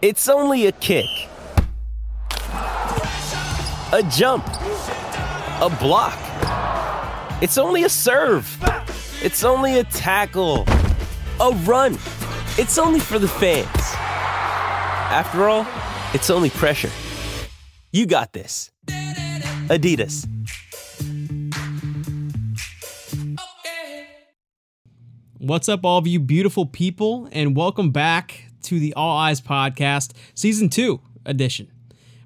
It's only a kick, a jump, a block. It's only a serve. It's only a tackle, a run. It's only for the fans. After all, it's only pressure. You got this. Adidas. What's up, all of you beautiful people, and welcome back to the All Eyes Podcast, Season 2 edition.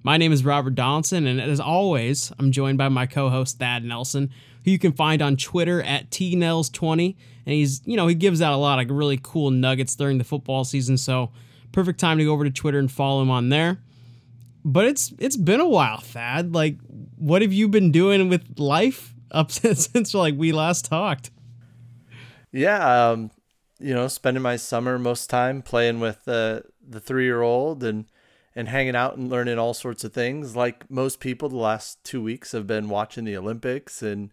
My name is Robert Donaldson, and as always, I'm joined by my co host, Thad Nelson, who you can find on Twitter at TNels20. And he's, you know, he gives out a lot of really cool nuggets during the football season, so perfect time to go over to Twitter and follow him on there. But it's it's been a while, Thad. Like, what have you been doing with life up since, since like we last talked? Yeah, um, you know, spending my summer most time playing with the the three year old and and hanging out and learning all sorts of things. Like most people, the last two weeks have been watching the Olympics and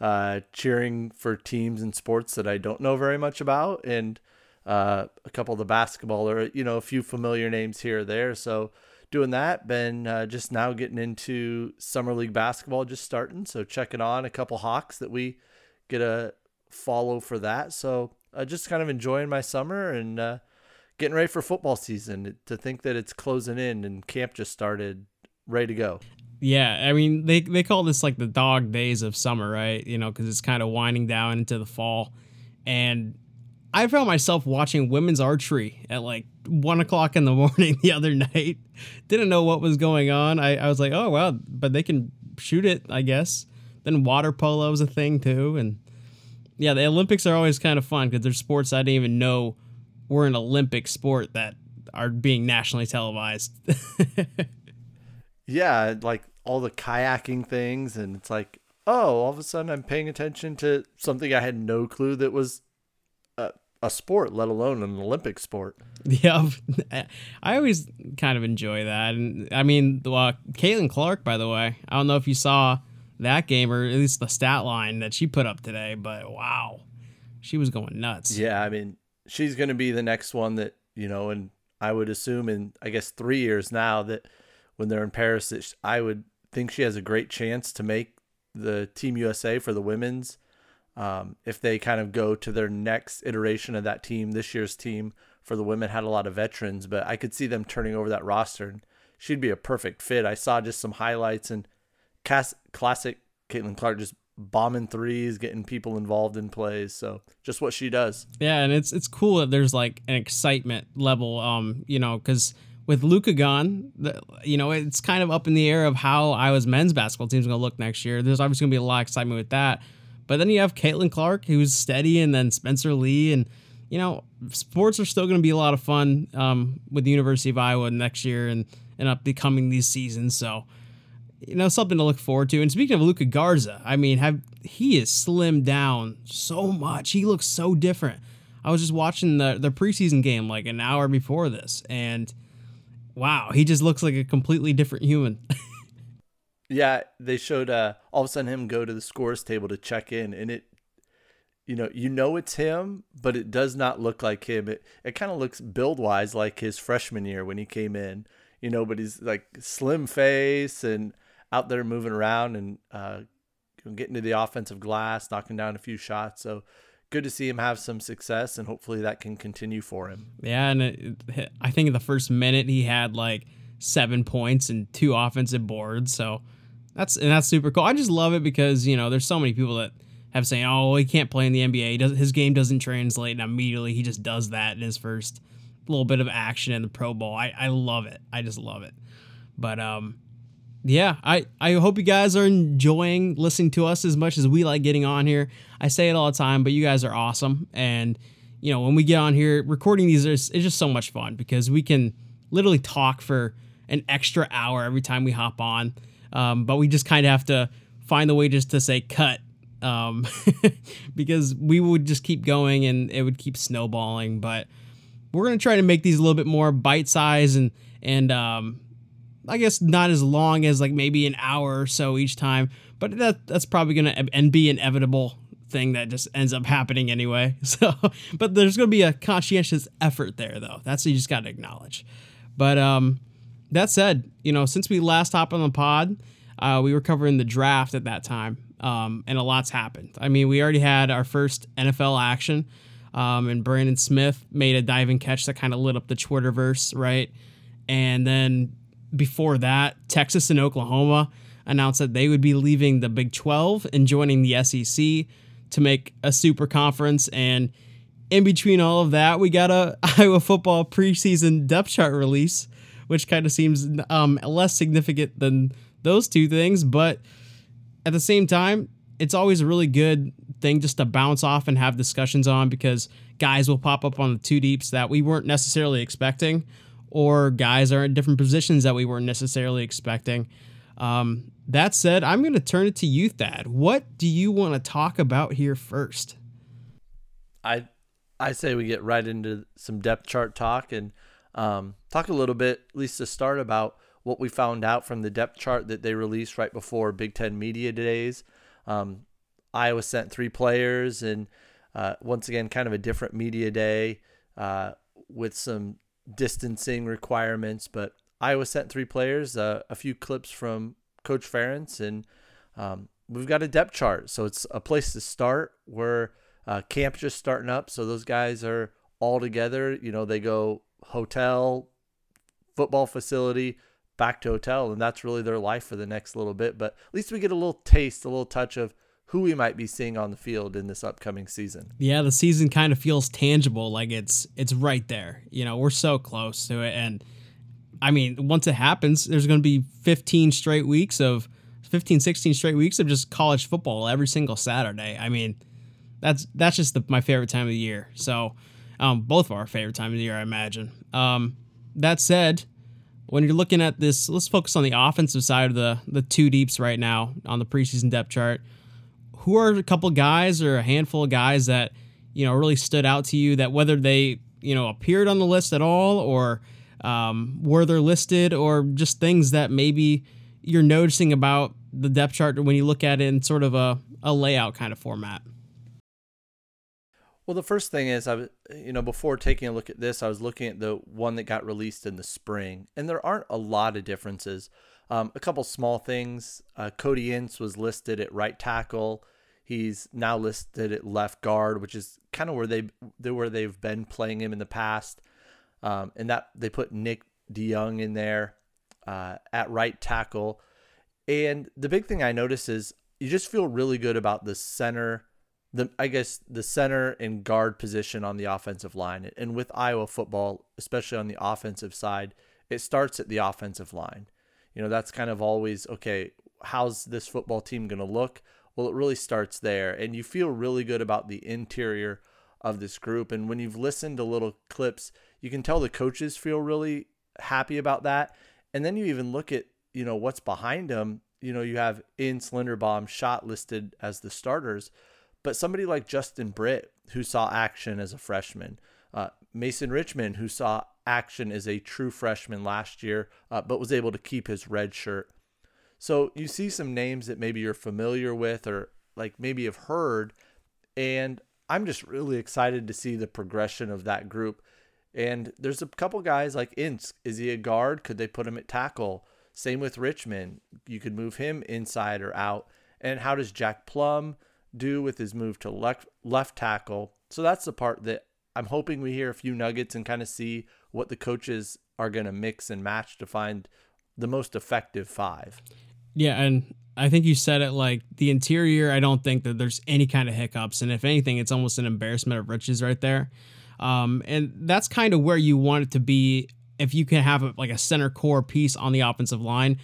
uh, cheering for teams and sports that I don't know very much about, and uh, a couple of the basketball or you know a few familiar names here or there. So doing that, been uh, just now getting into summer league basketball, just starting. So checking on a couple Hawks that we get a follow for that. So uh, just kind of enjoying my summer and uh, getting ready for football season. To think that it's closing in and camp just started, ready to go. Yeah, I mean they they call this like the dog days of summer, right? You know, because it's kind of winding down into the fall, and I found myself watching women's archery at like one o'clock in the morning the other night. Didn't know what was going on. I, I was like, oh wow, but they can shoot it, I guess. Then water polo is a thing too, and yeah, the Olympics are always kind of fun because there's sports I didn't even know were an Olympic sport that are being nationally televised. yeah, like all the kayaking things, and it's like, oh, all of a sudden I'm paying attention to something I had no clue that was a, a sport, let alone an Olympic sport. Yeah, I always kind of enjoy that, and I mean, uh, Caitlin Clark, by the way, I don't know if you saw that game or at least the stat line that she put up today, but wow, she was going nuts. Yeah, I mean, she's going to be the next one that you know, and I would assume in I guess three years now that when they're in Paris, that I would think she has a great chance to make the Team USA for the women's. Um, if they kind of go to their next iteration of that team, this year's team for the women had a lot of veterans, but I could see them turning over that roster and she'd be a perfect fit. I saw just some highlights and classic Caitlin Clark just bombing threes, getting people involved in plays. So just what she does. Yeah, and it's it's cool that there's like an excitement level. Um, you know, because with Luka gone, the, you know, it's kind of up in the air of how Iowa's men's basketball team's to look next year. There's obviously to be a lot of excitement with that. But then you have Caitlin Clark, who's steady, and then Spencer Lee, and you know, sports are still going to be a lot of fun um, with the University of Iowa next year and and up the coming these seasons. So you know, something to look forward to. And speaking of Luka Garza, I mean, have he is slimmed down so much. He looks so different. I was just watching the the preseason game like an hour before this, and wow, he just looks like a completely different human. yeah, they showed uh, all of a sudden him go to the scores table to check in, and it, you know, you know it's him, but it does not look like him. It it kind of looks build wise like his freshman year when he came in, you know, but he's like slim face and out there moving around and uh, getting to the offensive glass, knocking down a few shots. So good to see him have some success, and hopefully that can continue for him. Yeah, and it, I think in the first minute he had like seven points and two offensive boards. So that's and that's super cool. I just love it because you know there's so many people that have saying, "Oh, he can't play in the NBA. His game doesn't translate." And immediately he just does that in his first little bit of action in the Pro Bowl. I I love it. I just love it. But um, yeah, I, I hope you guys are enjoying listening to us as much as we like getting on here. I say it all the time, but you guys are awesome. And, you know, when we get on here, recording these is it's just so much fun because we can literally talk for an extra hour every time we hop on. Um, but we just kind of have to find the way just to say cut um, because we would just keep going and it would keep snowballing. But we're going to try to make these a little bit more bite size and, and, um, I guess not as long as like maybe an hour or so each time, but that that's probably gonna and be inevitable thing that just ends up happening anyway. So, but there's gonna be a conscientious effort there though. That's you just gotta acknowledge. But um, that said, you know, since we last hopped on the pod, uh, we were covering the draft at that time, um, and a lot's happened. I mean, we already had our first NFL action, um, and Brandon Smith made a diving catch that kind of lit up the Twitterverse, right? And then before that, Texas and Oklahoma announced that they would be leaving the Big 12 and joining the SEC to make a super conference. And in between all of that, we got a Iowa football preseason depth chart release, which kind of seems um, less significant than those two things. But at the same time, it's always a really good thing just to bounce off and have discussions on because guys will pop up on the two deeps that we weren't necessarily expecting, or guys are in different positions that we weren't necessarily expecting. Um, that said, I'm going to turn it to you, Thad. What do you want to talk about here first? I I say we get right into some depth chart talk and um, talk a little bit, at least to start, about what we found out from the depth chart that they released right before Big Ten Media Days. Um, Iowa sent three players, and uh, once again, kind of a different media day uh, with some distancing requirements. But Iowa sent three players, uh, a few clips from Coach Ferentz, and um, we've got a depth chart. So it's a place to start where uh, camp's just starting up. So those guys are all together. You know, they go hotel, football facility, back to hotel, and that's really their life for the next little bit. But at least we get a little taste, a little touch of who we might be seeing on the field in this upcoming season. Yeah, the season kind of feels tangible, like it's it's right there. You know, we're so close to it, and I mean, once it happens, there's going to be 15 straight weeks of 15, 16 straight weeks of just college football every single Saturday. I mean, that's that's just the, my favorite time of the year. So, um, both of our favorite time of the year, I imagine. Um, that said, when you're looking at this, let's focus on the offensive side of the the two deeps right now on the preseason depth chart. Who are a couple guys or a handful of guys that you know really stood out to you that whether they you know appeared on the list at all or um, were they listed or just things that maybe you're noticing about the depth chart when you look at it in sort of a, a layout kind of format? Well, the first thing is, I was, you know, before taking a look at this, I was looking at the one that got released in the spring, and there aren't a lot of differences. Um, a couple small things. Uh, Cody Ince was listed at right tackle. He's now listed at left guard, which is kind of where they where they've been playing him in the past. Um, and that they put Nick DeYoung in there uh, at right tackle. And the big thing I notice is you just feel really good about the center the I guess the center and guard position on the offensive line. And with Iowa football, especially on the offensive side, it starts at the offensive line. You know, that's kind of always okay, how's this football team going to look? Well, it really starts there and you feel really good about the interior of this group and when you've listened to little clips, you can tell the coaches feel really happy about that. And then you even look at, you know, what's behind them. You know, you have Ince Linderbaum Schott listed as the starters but somebody like Justin Britt, who saw action as a freshman, uh, Mason Richman, who saw action as a true freshman last year, uh, but was able to keep his red shirt. So you see some names that maybe you're familiar with or like maybe have heard. And I'm just really excited to see the progression of that group. And there's a couple guys like Ince. Is he a guard? Could they put him at tackle? Same with Richman. You could move him inside or out. And how does Jack Plumb do with his move to left left tackle. So that's the part that I'm hoping we hear a few nuggets and kind of see what the coaches are going to mix and match to find the most effective five. Yeah, and I think you said it like the interior. I don't think that there's any kind of hiccups, and if anything, it's almost an embarrassment of riches right there. Um, and that's kind of where you want it to be. If you can have a, like a center core piece on the offensive line,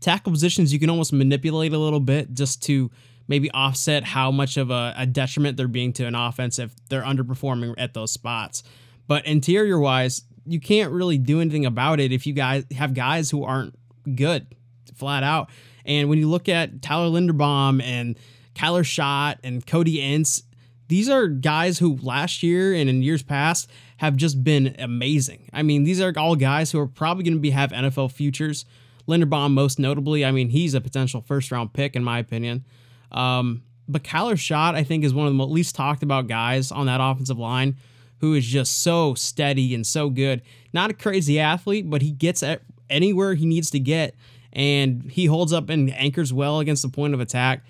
tackle positions you can almost manipulate a little bit just to maybe offset how much of a, a detriment they're being to an offense if they're underperforming at those spots. But interior wise, you can't really do anything about it if you guys have guys who aren't good, flat out. And when you look at Tyler Linderbaum and Kyler Schott and Cody Ince, these are guys who last year and in years past have just been amazing. I mean, these are all guys who are probably going to be have NFL futures. Linderbaum, most notably, I mean, he's a potential first round pick in my opinion. Um, but Kyler Schott, I think, is one of the least talked about guys on that offensive line who is just so steady and so good. Not a crazy athlete, but he gets at anywhere he needs to get, and he holds up and anchors well against the point of attack.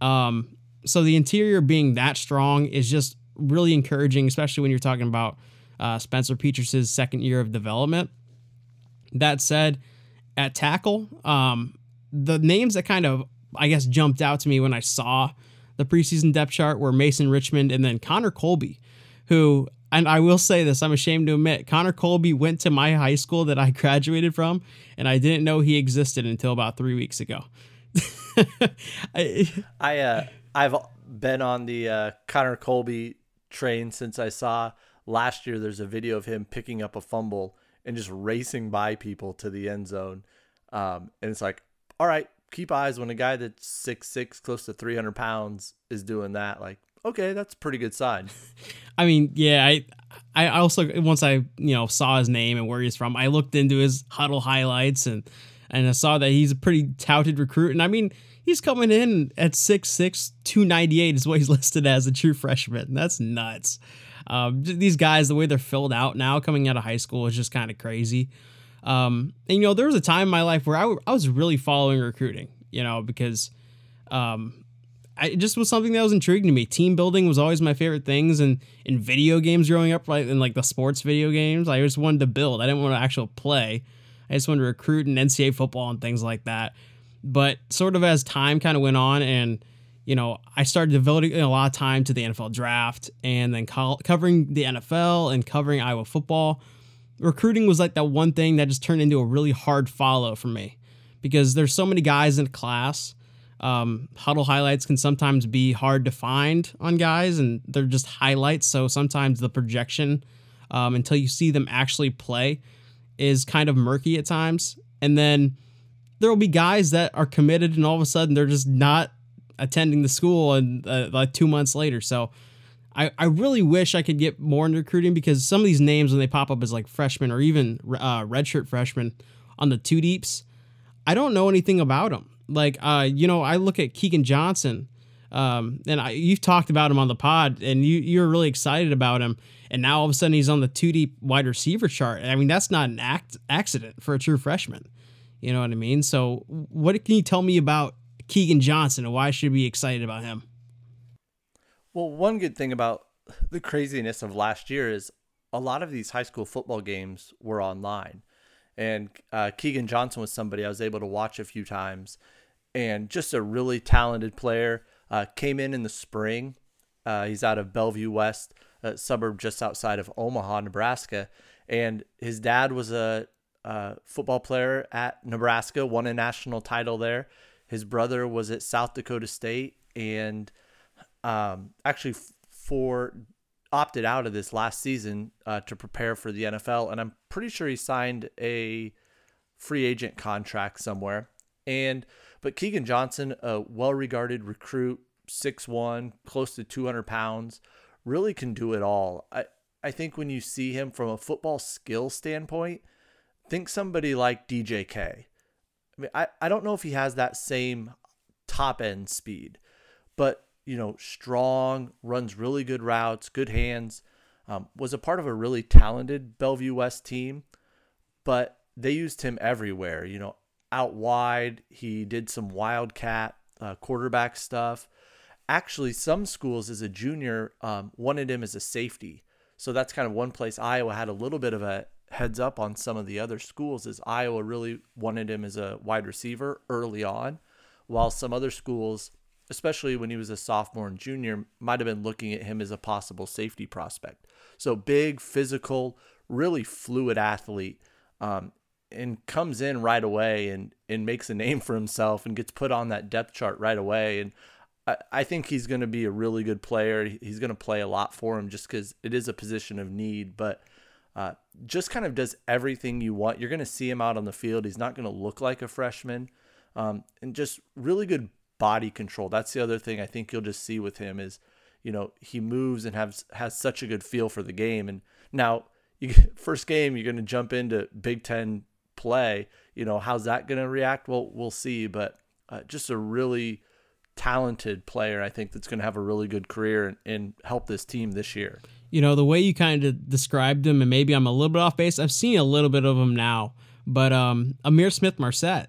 Um, so the interior being that strong is just really encouraging, especially when you're talking about uh, Spencer Petras' second year of development. That said, at tackle, um, the names that kind of I guess jumped out to me when I saw the preseason depth chart were Mason Richman and then Connor Colby, who and I will say this, I'm ashamed to admit, Connor Colby went to my high school that I graduated from, and I didn't know he existed until about three weeks ago. I, I uh, I've been on the uh, Connor Colby train since I saw last year. There's a video of him picking up a fumble and just racing by people to the end zone, um, and it's like, all right, keep eyes when a guy that's six six, close to 300 pounds, is doing that. Like, okay, that's a pretty good sign. I mean, yeah, I I also once I you know saw his name and where he's from, I looked into his Hudl highlights and and I saw that he's a pretty touted recruit. And I mean, he's coming in at 6'6", 298 is what he's listed as a true freshman. That's nuts. Um, these guys, the way they're filled out now coming out of high school is just kind of crazy. Um, and you know, there was a time in my life where I, I was really following recruiting, you know, because um, I, it just was something that was intriguing to me. Team building was always my favorite things, and in video games growing up, like in like the sports video games, I just wanted to build. I didn't want to actually play. I just wanted to recruit in NCAA football and things like that. But sort of as time kind of went on, and you know, I started devoting a lot of time to the NFL draft, and then co- covering the NFL and covering Iowa football. Recruiting was like that one thing that just turned into a really hard follow for me because there's so many guys in class um, Hudl highlights can sometimes be hard to find on guys, and they're just highlights. So sometimes the projection um, until you see them actually play is kind of murky at times. And then there will be guys that are committed, and all of a sudden they're just not attending the school, and uh, like two months later. So I, I really wish I could get more into recruiting because some of these names when they pop up as like freshmen or even uh, redshirt freshmen on the two deeps, I don't know anything about them like uh, you know, I look at Keagan Johnson, um, and I, you've talked about him on the pod, and you you're really excited about him, and now all of a sudden he's on the two deep wide receiver chart. I mean, that's not an act accident for a true freshman. You know what I mean? So, what can you tell me about Keagan Johnson, and why should we be excited about him? Well, one good thing about the craziness of last year is a lot of these high school football games were online. And uh, Keagan Johnson was somebody I was able to watch a few times and just a really talented player. Uh, came in in the spring. Uh, he's out of Bellevue West, a suburb just outside of Omaha, Nebraska. And his dad was a, a football player at Nebraska, won a national title there. His brother was at South Dakota State and um, actually for opted out of this last season uh, to prepare for the NFL, and I'm pretty sure he signed a free agent contract somewhere. And but Keagan Johnson, a well-regarded recruit, six one, close to 200 pounds, really can do it all. I I think when you see him from a football skill standpoint, think somebody like DJK. I mean, I, I don't know if he has that same top end speed, but you know, strong, runs really good routes, good hands. Um, was a part of a really talented Bellevue West team, but they used him everywhere. You know, out wide, he did some wildcat uh, quarterback stuff. Actually, some schools as a junior um, wanted him as a safety. So that's kind of one place Iowa had a little bit of a heads up on some of the other schools is Iowa really wanted him as a wide receiver early on, while some other schools especially when he was a sophomore and junior, might have been looking at him as a possible safety prospect. So big, physical, really fluid athlete, um, and comes in right away and and makes a name for himself and gets put on that depth chart right away. And I, I think he's going to be a really good player. He's going to play a lot for him just because it is a position of need, but. Uh, just kind of does everything you want. You're going to see him out on the field. He's not going to look like a freshman. Um, and just really good body control. That's the other thing I think you'll just see with him is, you know, he moves and has has such a good feel for the game. And now, you, first game, you're going to jump into Big Ten play. You know, how's that going to react? Well, we'll see. But uh, just a really talented player, I think that's going to have a really good career and, and help this team this year. You know, the way you kind of described him, and maybe I'm a little bit off base. I've seen a little bit of him now, but um, Ihmir Smith-Marsette,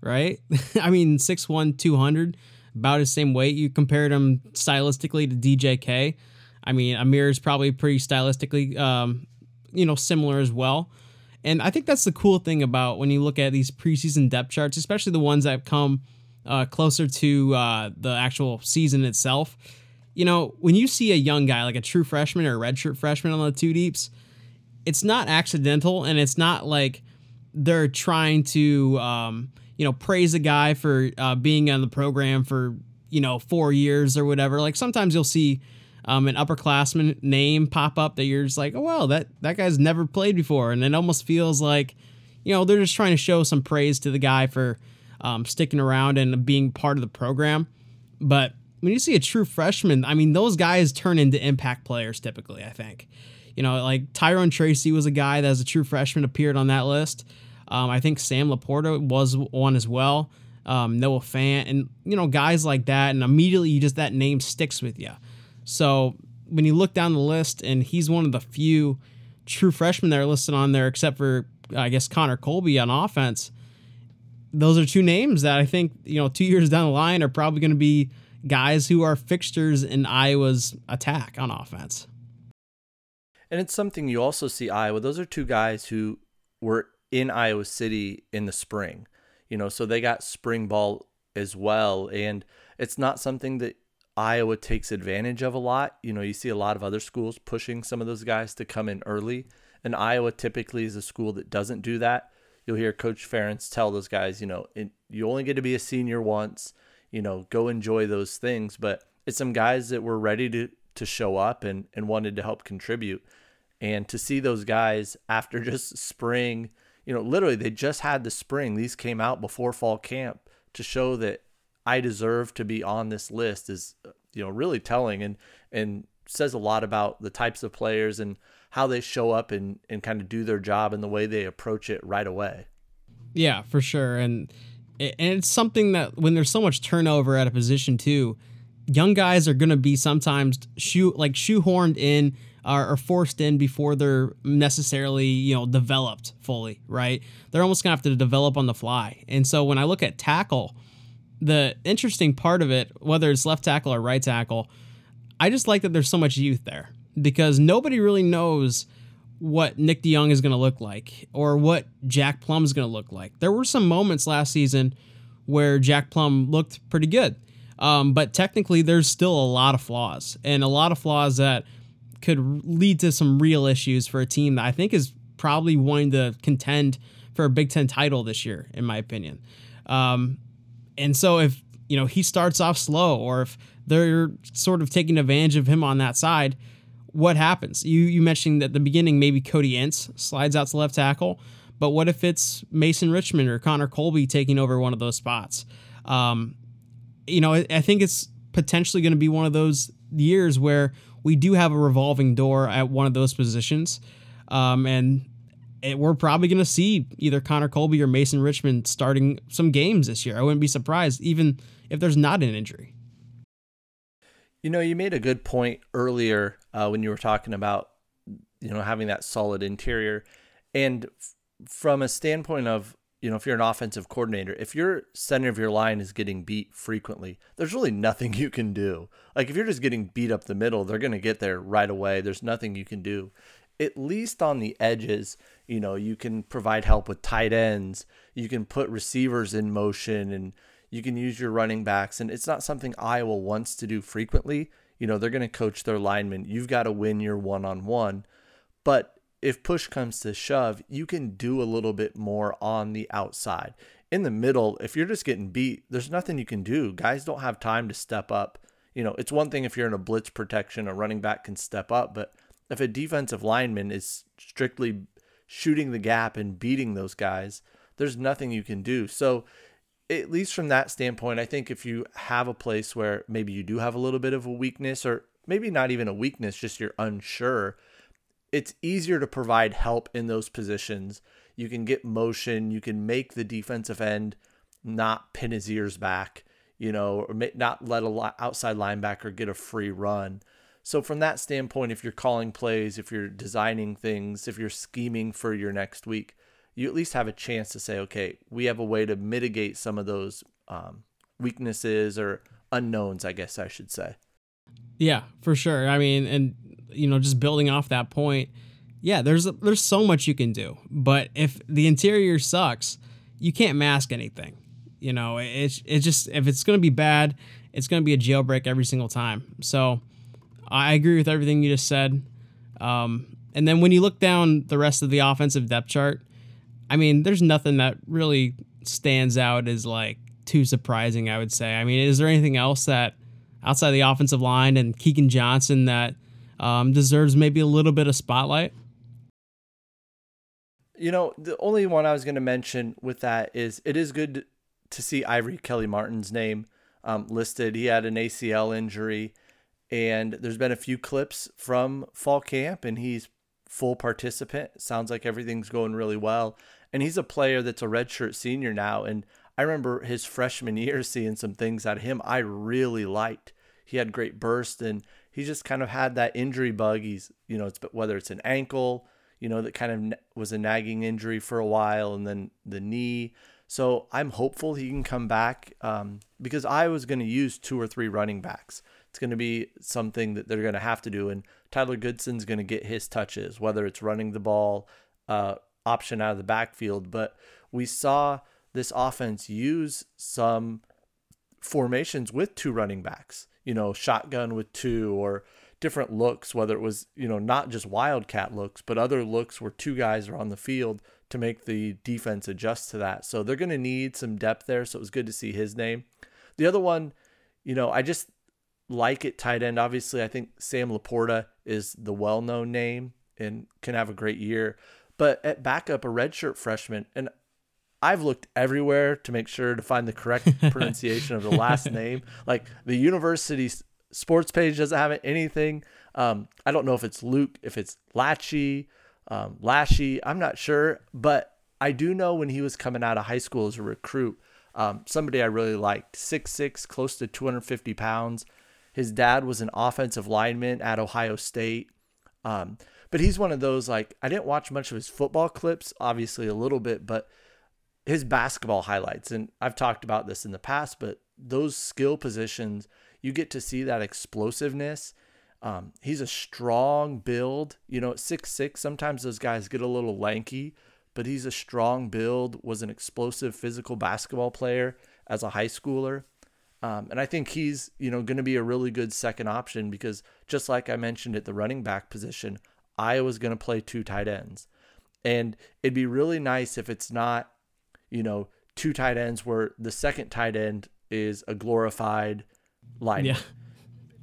right? I mean, 6'1", 200, about his same weight. You compared him stylistically to DJK. I mean, Ihmir is probably pretty stylistically, um, you know, similar as well. And I think that's the cool thing about when you look at these preseason depth charts, especially the ones that come uh, closer to uh, the actual season itself. You know, when you see a young guy like a true freshman or a redshirt freshman on the two deeps, it's not accidental and it's not like they're trying to, um, you know, praise a guy for uh, being on the program for, you know, four years or whatever. Like sometimes you'll see um, an upperclassman name pop up that you're just like, oh well, that that guy's never played before, and it almost feels like, you know, they're just trying to show some praise to the guy for um, sticking around and being part of the program. But when you see a true freshman, I mean, those guys turn into impact players typically. I think, you know, like Tyrone Tracy was a guy that as a true freshman appeared on that list. Um, I think Sam LaPorta was one as well. Um, Noah Fant, and you know, guys like that, and immediately you just that name sticks with you. So when you look down the list, and he's one of the few true freshmen that are listed on there, except for I guess Connor Colby on offense. Those are two names that I think you know two years down the line are probably going to be guys who are fixtures in Iowa's attack on offense. And it's something you also see Iowa. Those are two guys who were in Iowa City in the spring. You know, so they got spring ball as well. And it's not something that Iowa takes advantage of a lot. You know, you see a lot of other schools pushing some of those guys to come in early, and Iowa typically is a school that doesn't do that. You'll hear Coach Ferentz tell those guys, you know, you only get to be a senior once. You know, go enjoy those things. But it's some guys that were ready to to show up and and wanted to help contribute, and to see those guys after just spring. You know, literally they just had the spring. These came out before fall camp to show that I deserve to be on this list is you know really telling and and says a lot about the types of players and how they show up and and kind of do their job and the way they approach it right away. Yeah, for sure. And and it's something that when there's so much turnover at a position too, young guys are going to be sometimes shoe like shoehorned in or forced in before they're necessarily you know developed fully. Right? They're almost gonna have to develop on the fly. And so when I look at tackle the interesting part of it, whether it's left tackle or right tackle, I just like that there's so much youth there because nobody really knows what Nick DeYoung is going to look like or what Jack Plumb is going to look like. There were some moments last season where Jack Plumb looked pretty good, um, but technically there's still a lot of flaws and a lot of flaws that could lead to some real issues for a team that I think is probably wanting to contend for a Big Ten title this year, in my opinion. Um, and so if you know he starts off slow, or if they're sort of taking advantage of him on that side, what happens? You you mentioned at the beginning maybe Cody Ince slides out to left tackle, but what if it's Mason Richman or Connor Colby taking over one of those spots? Um, you know, I, I think it's potentially going to be one of those years where we do have a revolving door at one of those positions. Um, and it, we're probably going to see either Connor Colby or Mason Richman starting some games this year. I wouldn't be surprised, even if there's not an injury. You know, you made a good point earlier uh, when you were talking about, you know, having that solid interior. And f- from a standpoint of, you know, if you're an offensive coordinator, if your center of your line is getting beat frequently, there's really nothing you can do. Like if you're just getting beat up the middle, they're going to get there right away. There's nothing you can do. At least on the edges, you know, you can provide help with tight ends, you can put receivers in motion, and you can use your running backs. And it's not something Iowa wants to do frequently. You know, they're going to coach their linemen. You've got to win your one on one. But if push comes to shove, you can do a little bit more on the outside. In the middle, if you're just getting beat, there's nothing you can do. Guys don't have time to step up. You know, it's one thing if you're in a blitz protection, a running back can step up, but if a defensive lineman is strictly shooting the gap and beating those guys, there's nothing you can do. So, at least from that standpoint, I think if you have a place where maybe you do have a little bit of a weakness, or maybe not even a weakness, just you're unsure, it's easier to provide help in those positions. You can get motion, you can make the defensive end not pin his ears back, you know, or not let a outside linebacker get a free run. So from that standpoint, if you're calling plays, if you're designing things, if you're scheming for your next week, you at least have a chance to say, okay, we have a way to mitigate some of those um, weaknesses or unknowns, I guess I should say. Yeah, for sure. I mean, and you know, just building off that point, yeah, there's there's so much you can do. But if the interior sucks, you can't mask anything. You know, it's it's just if it's to be bad, it's to be a jailbreak every single time. So I agree with everything you just said. Um, and then when you look down the rest of the offensive depth chart, I mean, there's nothing that really stands out as like too surprising. I would say. I mean, is there anything else that outside the offensive line and Keagan Johnson that um, deserves maybe a little bit of spotlight? You know, the only one I was going to mention with that is it is good to see Ivory Kelly Martin's name um, listed. He had an ACL injury, and there's been a few clips from fall camp, and he's full participant. Sounds like everything's going really well. And he's a player that's a redshirt senior now. And I remember his freshman year seeing some things out of him I really liked. He had great burst, and he just kind of had that injury bug. He's, you know, it's whether it's an ankle, you know, that kind of was a nagging injury for a while, and then the knee. So I'm hopeful he can come back um, because I was going to use two or three running backs. It's going to be something that they're going to have to do, and Tyler Goodson's going to get his touches, whether it's running the ball, uh, option out of the backfield. But we saw this offense use some formations with two running backs, you know, shotgun with two or different looks, whether it was, you know, not just wildcat looks, but other looks where two guys are on the field to make the defense adjust to that. So they're going to need some depth there. So it was good to see his name. The other one, you know, I just like it tight end. Obviously, I think Sam LaPorta is the well known name and can have a great year. But at backup, a redshirt freshman, and I've looked everywhere to make sure to find the correct pronunciation of the last name. Like the university sports page doesn't have anything. Um, I don't know if it's Luke, if it's Latchy, um, Lashy. I'm not sure, but I do know when he was coming out of high school as a recruit, um, somebody I really liked, six six, close to 250 pounds. His dad was an offensive lineman at Ohio State. Um, but he's one of those like I didn't watch much of his football clips, obviously a little bit, but his basketball highlights, and I've talked about this in the past, but those skill positions, you get to see that explosiveness. Um, he's a strong build. You know, at six six, sometimes those guys get a little lanky, but he's a strong build. Was an explosive physical basketball player as a high schooler, um, and I think he's you know going to be a really good second option because just like I mentioned at the running back position, Iowa's going to play two tight ends, and it'd be really nice if it's not you know, two tight ends where the second tight end is a glorified line. Yeah.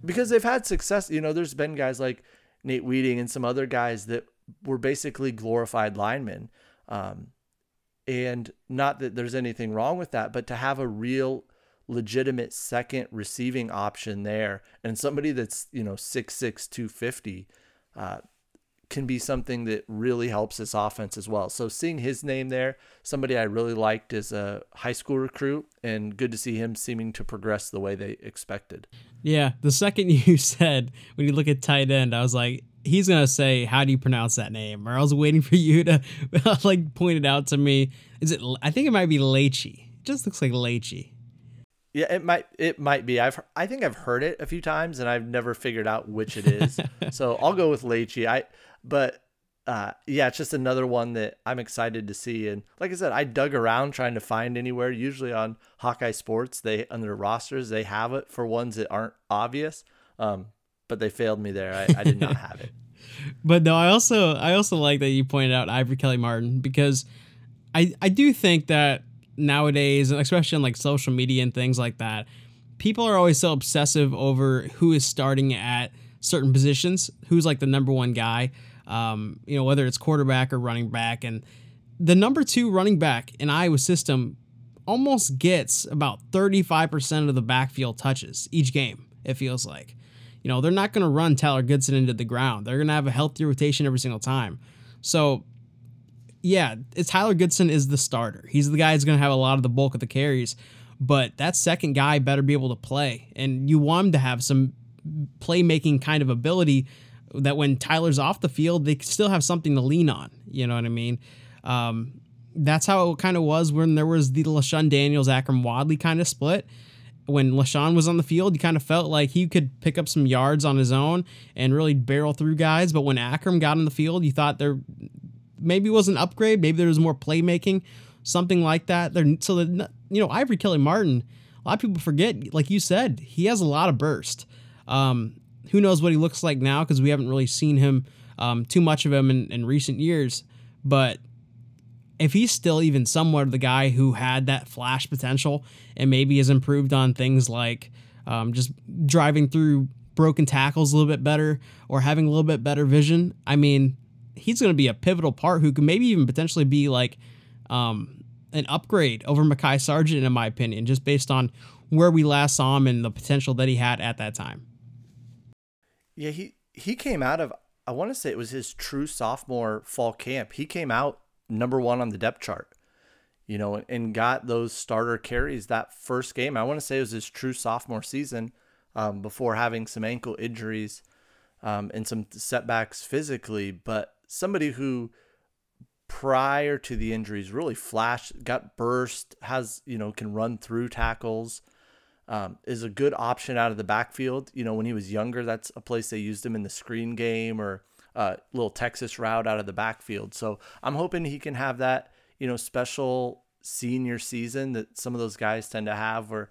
Because they've had success. You know, there's been guys like Nate Wieting and some other guys that were basically glorified linemen. Um, and not that there's anything wrong with that, but to have a real legitimate second receiving option there and somebody that's, you know, 6'6, 250, uh, can be something that really helps this offense as well. So seeing his name there, somebody I really liked as a high school recruit, and good to see him seeming to progress the way they expected. Yeah, the second you said when you look at tight end, I was like, he's gonna say, "How do you pronounce that name?" Or I was waiting for you to like point it out to me. Is it? I think it might be Leachy. It just looks like Leachy. Yeah, it might it might be. I've I think I've heard it a few times and I've never figured out which it is. so I'll go with Leachy. I but uh, yeah, it's just another one that I'm excited to see. And like I said, I dug around trying to find anywhere. Usually on Hawkeye Sports, they on their rosters they have it for ones that aren't obvious. Um, but they failed me there. I, I did not have it. but no, I also I also like that you pointed out Ivory Kelly Martin because I I do think that nowadays, especially on like social media and things like that, people are always so obsessive over who is starting at certain positions, who's like the number one guy, um, you know, whether it's quarterback or running back. And the number two running back in Iowa system almost gets about 35% of the backfield touches each game, it feels like. You know, they're not going to run Tyler Goodson into the ground. They're going to have a healthy rotation every single time. So yeah, it's Tyler Goodson is the starter. He's the guy who's going to have a lot of the bulk of the carries, but that second guy better be able to play, and you want him to have some playmaking kind of ability that when Tyler's off the field, they still have something to lean on. You know what I mean? Um, that's how it kind of was when there was the LeShun Daniels, Akrum Wadley kind of split. When LaShawn was on the field, you kind of felt like he could pick up some yards on his own and really barrel through guys. But when Akram got on the field, you thought there maybe it was an upgrade, maybe there was more playmaking, something like that. There, so that you know, Ivory Kelly Martin, a lot of people forget, like you said, he has a lot of burst. Um, who knows what he looks like now because we haven't really seen him um, too much of him in, in recent years. But if he's still even somewhat of the guy who had that flash potential and maybe has improved on things like um, just driving through broken tackles a little bit better or having a little bit better vision, I mean, he's going to be a pivotal part who could maybe even potentially be like um, an upgrade over Mekhi Sargent, in my opinion, just based on where we last saw him and the potential that he had at that time. Yeah, he he came out of I want to say it was his true sophomore fall camp. He came out number one on the depth chart, you know, and, and got those starter carries that first game. I want to say it was his true sophomore season um, before having some ankle injuries um, and some setbacks physically. But somebody who prior to the injuries really flashed, got burst, has, you know, can run through tackles um, is a good option out of the backfield. You know, when he was younger, that's a place they used him in the screen game or a uh, little Texas route out of the backfield. So I'm hoping he can have that, you know, special senior season that some of those guys tend to have where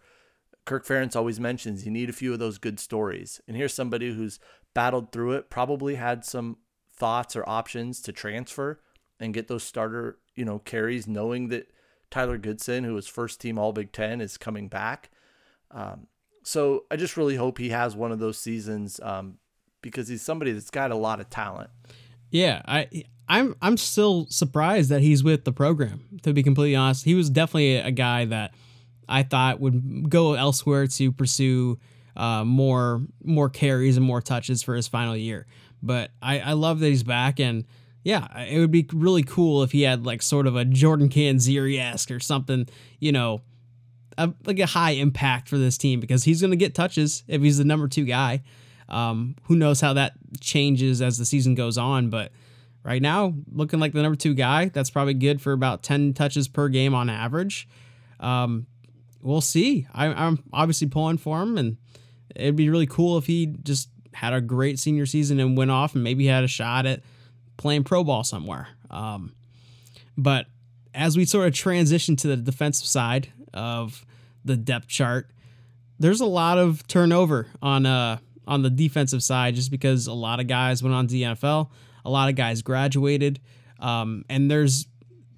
Kirk Ferentz always mentions you need a few of those good stories. And here's somebody who's battled through it, probably had some thoughts or options to transfer and get those starter, you know, carries, knowing that Tyler Goodson, who was first team All Big Ten, is coming back. Um, so I just really hope he has one of those seasons um, because he's somebody that's got a lot of talent. Yeah, I I'm I'm still surprised that he's with the program. To be completely honest, he was definitely a guy that I thought would go elsewhere to pursue uh, more more carries and more touches for his final year. But I, I love that he's back and yeah, it would be really cool if he had like sort of a Jordan Canzeri esque or something, you know, a, like a high impact for this team because he's going to get touches if he's the number two guy. Um, who knows how that changes as the season goes on, but right now looking like the number two guy. That's probably good for about ten touches per game on average. Um, we'll see. I, I'm obviously pulling for him, and it'd be really cool if he just had a great senior season and went off and maybe had a shot at playing pro ball somewhere. Um, but as we sort of transition to the defensive side, of the depth chart. There's a lot of turnover on uh on the defensive side just because a lot of guys went on to the NFL, a lot of guys graduated, um, and there's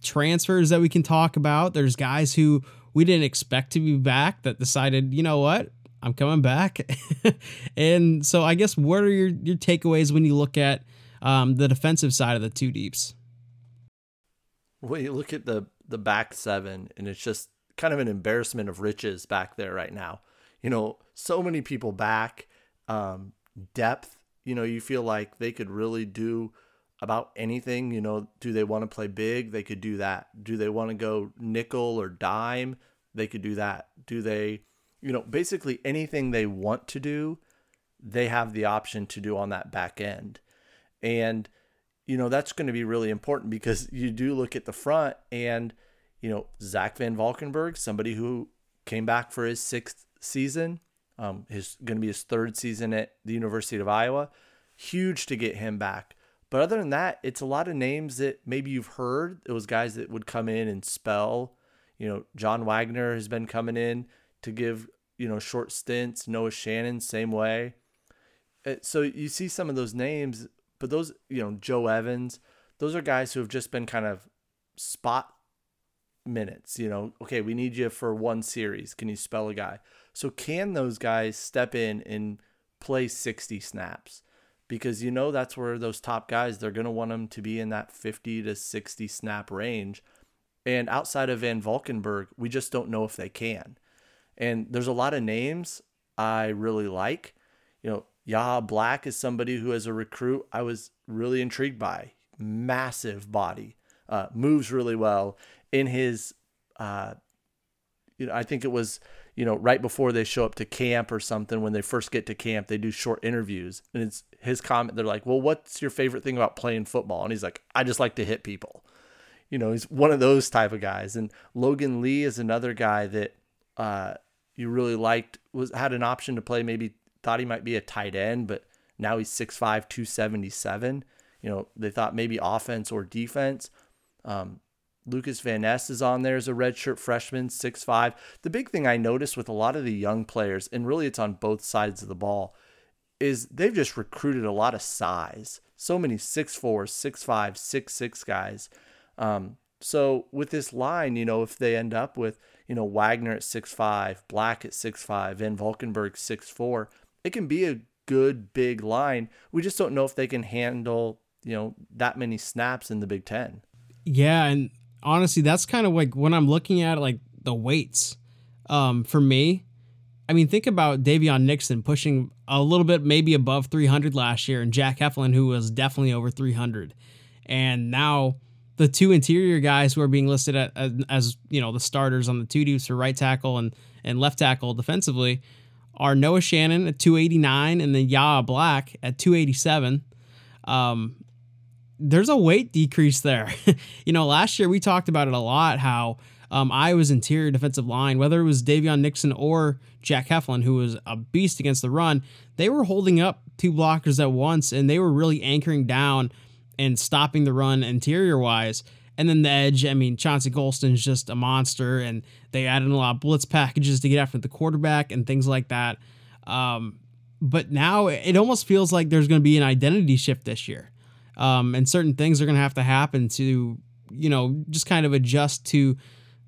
transfers that we can talk about. There's guys who we didn't expect to be back that decided, you know what, I'm coming back. and so I guess what are your, your takeaways when you look at um, the defensive side of the two deeps? Well, you look at the the back seven, and it's just kind of an embarrassment of riches back there right now. You know, so many people back, um, depth. You know, you feel like they could really do about anything. You know, do they want to play big? They could do that. Do they want to go nickel or dime? They could do that. Do they, you know, basically anything they want to do, they have the option to do on that back end. And, you know, that's going to be really important because you do look at the front and you know, Zach Van Valkenburg, somebody who came back for his sixth season, um, going to be his third season at the University of Iowa. Huge to get him back. But other than that, it's a lot of names that maybe you've heard. It was guys that would come in and spell. You know, John Wagner has been coming in to give, you know, short stints. Noah Shannon, same way. Uh, so you see some of those names, but those, you know, Joe Evans, those are guys who have just been kind of spot minutes. You know, okay, we need you for one series. Can you spell a guy? So can those guys step in and play 60 snaps? Because you know that's where those top guys they're going to want them to be in that 50 to 60 snap range. And outside of Van Valkenburg, we just don't know if they can. And there's a lot of names I really like. You know, Yahya Black is somebody who, as a recruit, I was really intrigued by. Massive body, uh, moves really well, in his uh, you know, I think it was, you know, right before they show up to camp or something, when they first get to camp, they do short interviews. And it's his comment. They're like, well, what's your favorite thing about playing football? And he's like, I just like to hit people. You know, he's one of those type of guys. And Logan Lee is another guy that uh, you really liked, was had an option to play, maybe thought he might be a tight end, but now he's 6'5, 277. You know, they thought maybe offense or defense. Um, Lucas Van Ness is on there as a redshirt freshman, 6'5. The big thing I noticed with a lot of the young players, and really it's on both sides of the ball, is they've just recruited a lot of size. So many 6'4, 6'5, 6'6 guys. Um, so with this line, you know, if they end up with, you know, Waggoner at 6'5, Black at six 6'5, Van Valkenburg 6'4, it can be a good big line. We just don't know if they can handle, you know, that many snaps in the Big Ten. Yeah, and honestly, that's kind of like when I'm looking at like the weights. Um, for me, I mean, think about Daviyon Nixon pushing a little bit, maybe above 300 last year, and Jack Heflin, who was definitely over 300. And now the two interior guys who are being listed at, as, as you know the starters on the two deeps for right tackle and and left tackle defensively are Noah Shannon at 289 and then Yahya Black at 287. Um, there's a weight decrease there. you know, last year we talked about it a lot how um, Iowa's interior defensive line, whether it was Daviyon Nixon or Jack Heflin, who was a beast against the run, they were holding up two blockers at once and they were really anchoring down and stopping the run interior wise. And then the edge, I mean, Chauncey Golston's just a monster, and they added a lot of blitz packages to get after the quarterback and things like that. Um, but now it almost feels like there's going to be an identity shift this year um, and certain things are going to have to happen to you know just kind of adjust to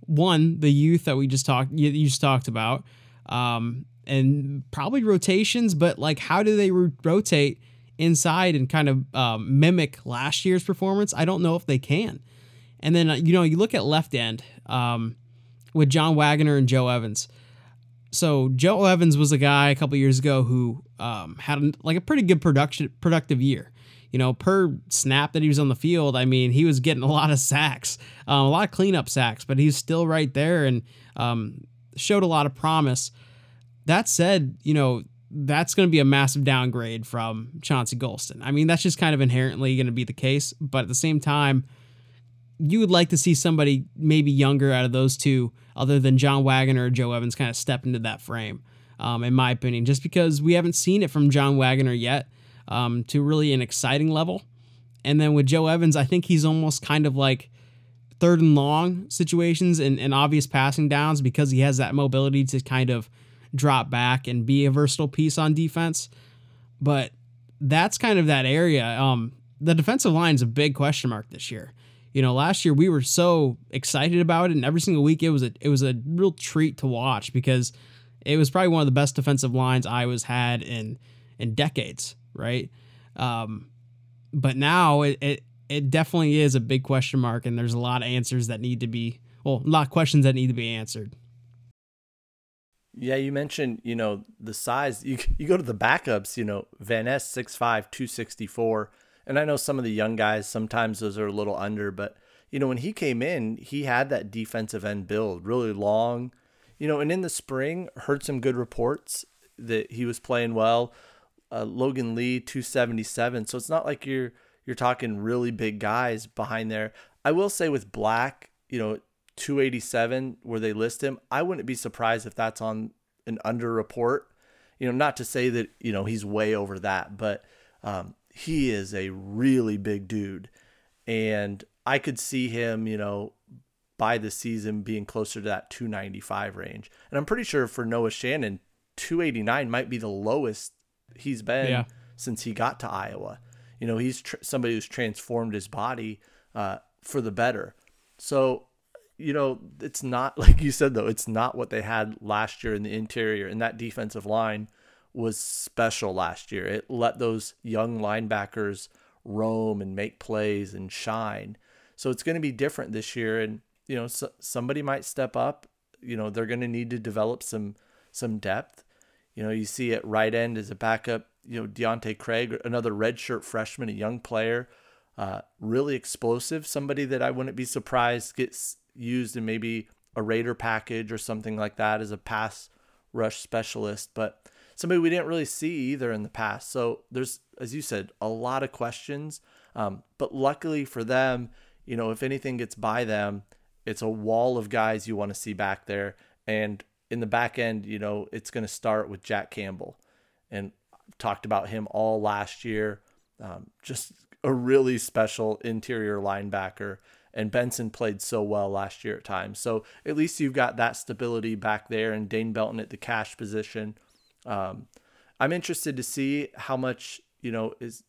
one the youth that we just talked you, just talked about um, and probably rotations but like how do they ro- rotate inside and kind of um, mimic last year's performance i don't know if they can. And then uh, you know you look at left end um, with john waggoner and joe evans. So joe evans was a guy a couple years ago who um, had like a pretty good production productive year. You know, per snap that he was on the field, I mean, he was getting a lot of sacks, um, a lot of cleanup sacks, but he's still right there and um, showed a lot of promise. That said, you know, that's going to be a massive downgrade from Chauncey Golston. I mean, that's just kind of inherently going to be the case, but at the same time, you would like to see somebody maybe younger out of those two, other than John Waggoner or Joe Evans, kind of step into that frame, um, in my opinion, just because we haven't seen it from John Waggoner yet um, to really an exciting level. And then with Joe Evans, I think he's almost kind of like third and long situations and, and obvious passing downs because he has that mobility to kind of drop back and be a versatile piece on defense. But that's kind of that area. Um, the defensive line is a big question mark this year. You know, last year we were so excited about it, and every single week it was a it was a real treat to watch because it was probably one of the best defensive lines I was had in in decades right? Um, but now it, it it definitely is a big question mark, and there's a lot of answers that need to be well, a lot of questions that need to be answered. Yeah, you mentioned, you know, the size. You you go to the backups, you know, Van Ness 6'5", 264. And I know some of the young guys, sometimes those are a little under, but you know, when he came in, he had that defensive end build, really long. You know, and in the spring, heard some good reports that he was playing well uh, Logan Lee 277. So it's not like you're you're talking really big guys behind there. I will say with Black, you know, 287 where they list him, I wouldn't be surprised if that's on an under report. You know, not to say that you know he's way over that, but um, he is a really big dude, and I could see him, you know, by the season being closer to that 295 range. And I'm pretty sure for Noah Shannon, 289 might be the lowest he's been yeah. since he got to Iowa. You know, he's tr- somebody who's transformed his body uh, for the better. So, you know, it's not like you said though. It's not what they had last year in the interior, and that defensive line was special last year. It let those young linebackers roam and make plays and shine. So it's going to be different this year, and you know, so, somebody might step up. You know, they're going to need to develop some some depth you know, you see at right end as a backup, you know, Deontae Craig, another redshirt freshman, a young player, uh, really explosive, somebody that I wouldn't be surprised gets used in maybe a Raider package or something like that as a pass rush specialist, but somebody we didn't really see either in the past. So there's, as you said, a lot of questions. Um, but luckily for them, you know, if anything gets by them, it's a wall of guys you want to see back there. And in the back end, you know, it's going to start with Jack Campbell. And I've talked about him all last year. Um, just a really special interior linebacker. And Benson played so well last year at times. So at least you've got that stability back there and Dane Belton at the cash position. Um, I'm interested to see how much, you know, is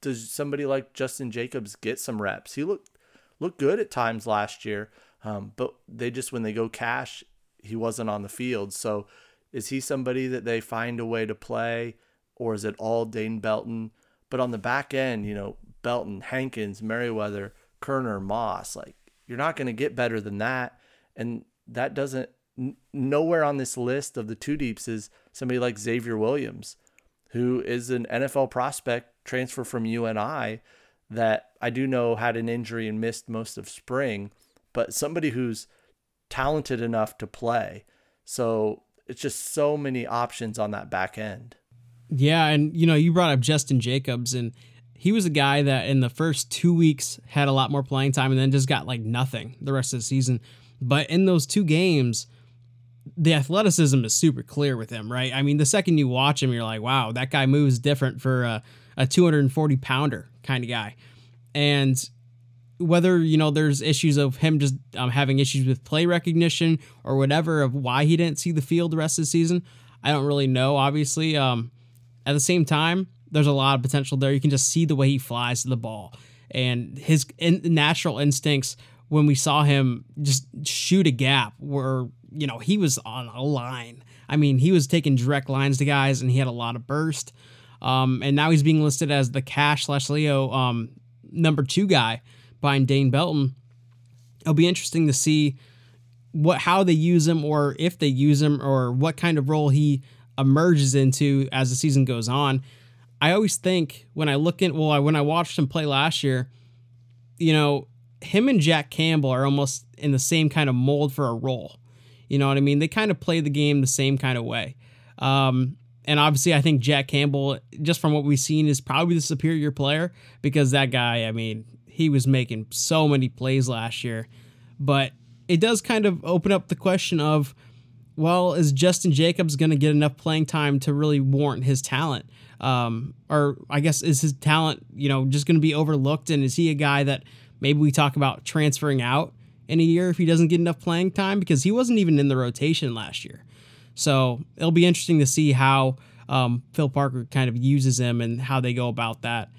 does somebody like Justin Jacobs get some reps? He looked looked good at times last year, um, but they just when they go cash, he wasn't on the field. So is he somebody that they find a way to play, or is it all Dane Belton? But on the back end, you know, Belton, Hankins, Merriweather, Koerner, Moss, like you're not going to get better than that, and that doesn't. N- nowhere on this list of the two deeps is somebody like Xavier Williams, who is an NFL prospect transfer from UNI that I do know had an injury and missed most of spring, but somebody who's talented enough to play. So it's just so many options on that back end. Yeah, and you know, you brought up Justin Jacobs and he was a guy that in the first 2 weeks had a lot more playing time and then just got like nothing the rest of the season. But in those two games, the athleticism is super clear with him, right? I mean, the second you watch him, you're like, wow, that guy moves different for a, a 240 pounder kind of guy. And whether, you know, there's issues of him just um, having issues with play recognition or whatever of why he didn't see the field the rest of the season, I don't really know, obviously. Um, at the same time, there's a lot of potential there. You can just see the way he flies to the ball and his in- natural instincts when we saw him just shoot a gap where you know, he was on a line. I mean, he was taking direct lines to guys and he had a lot of burst. Um, and now he's being listed as the cash slash Leo um, number two guy behind Dane Belton. It'll be interesting to see what how they use him or if they use him or what kind of role he emerges into as the season goes on. I always think when I look in well, I, when I watched him play last year, you know, him and Jack Campbell are almost in the same kind of mold for a role. You know what I mean? They kind of play the game the same kind of way. Um, and obviously, I think Jack Campbell, just from what we've seen, is probably the superior player because that guy, I mean, he was making so many plays last year. But it does kind of open up the question of, well, is Justin Jacobs going to get enough playing time to really warrant his talent? Um, or I guess is his talent, you know, just going to be overlooked? And is he a guy that maybe we talk about transferring out in a year if he doesn't get enough playing time because he wasn't even in the rotation last year. So it'll be interesting to see how um, Phil Parker kind of uses him and how they go about that.